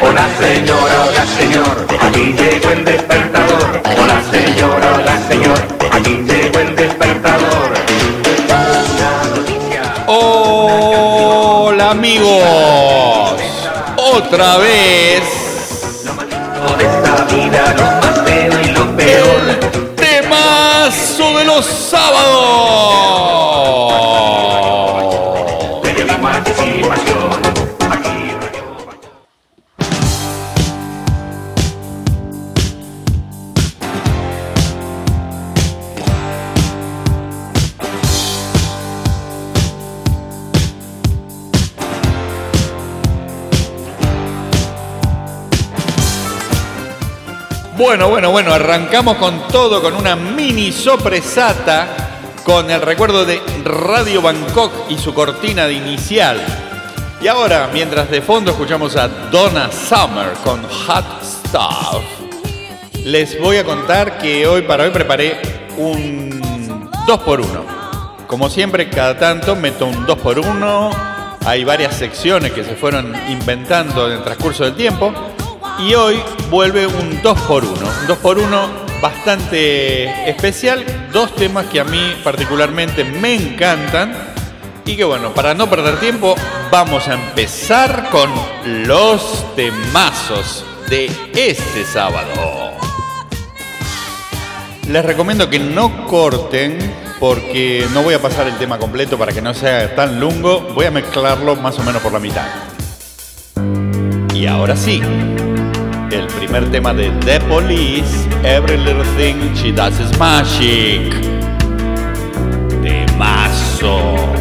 Hola señora, hola señor, aquí llegó el despertador. Hola señora, hola señor, aquí llegó el despertador. Hola amigos, otra vez de esta vida, lo más y lo peor. el temazo de los sábados. Bueno, bueno, bueno, arrancamos con todo, con una mini sopresata, con el recuerdo de Radio Bangkok y su cortina de inicial. Y ahora, mientras de fondo escuchamos a Donna Summer con Hot Stuff, les voy a contar que hoy para hoy preparé un 2x1. Como siempre, cada tanto meto un 2x1. Hay varias secciones que se fueron inventando en el transcurso del tiempo. Y hoy vuelve un 2x1. Un 2x1 bastante especial. Dos temas que a mí particularmente me encantan. Y que bueno, para no perder tiempo, vamos a empezar con los temazos de este sábado. Les recomiendo que no corten porque no voy a pasar el tema completo para que no sea tan lungo. Voy a mezclarlo más o menos por la mitad. Y ahora sí, el primer tema de The Police, Every Little Thing She Does Is Magic. Temazo.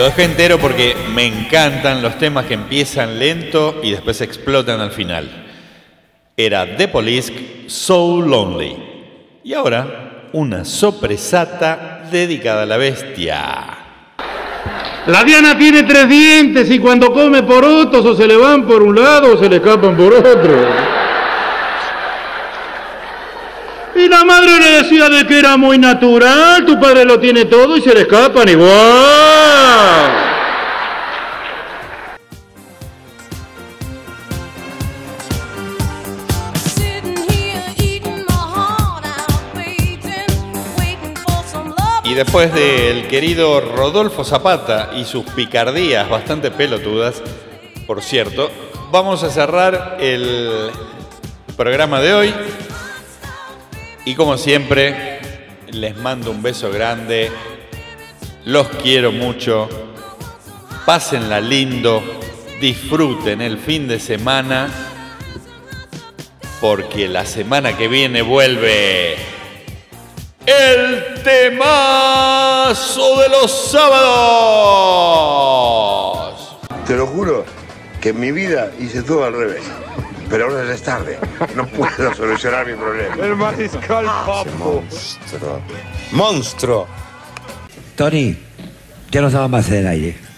Lo dejé entero porque me encantan los temas que empiezan lento y después explotan al final. Era The Police, So Lonely. Y ahora, una sopresata dedicada a la bestia. La Diana tiene tres dientes y cuando come porotos o se le van por un lado o se le escapan por otro. Y la madre le decía de que era muy natural, tu padre lo tiene todo y se le escapan igual. Después del querido Rodolfo Zapata y sus picardías bastante pelotudas, por cierto, vamos a cerrar el programa de hoy. Y como siempre, les mando un beso grande. Los quiero mucho. Pásenla lindo. Disfruten el fin de semana. Porque la semana que viene vuelve el temazo de los sábados. Te lo juro que en mi vida hice todo al revés. Pero ahora ya es tarde. No puedo solucionar mi problema. El mariscal Papo. Monstruo. Tony, ya no estaba más en el aire.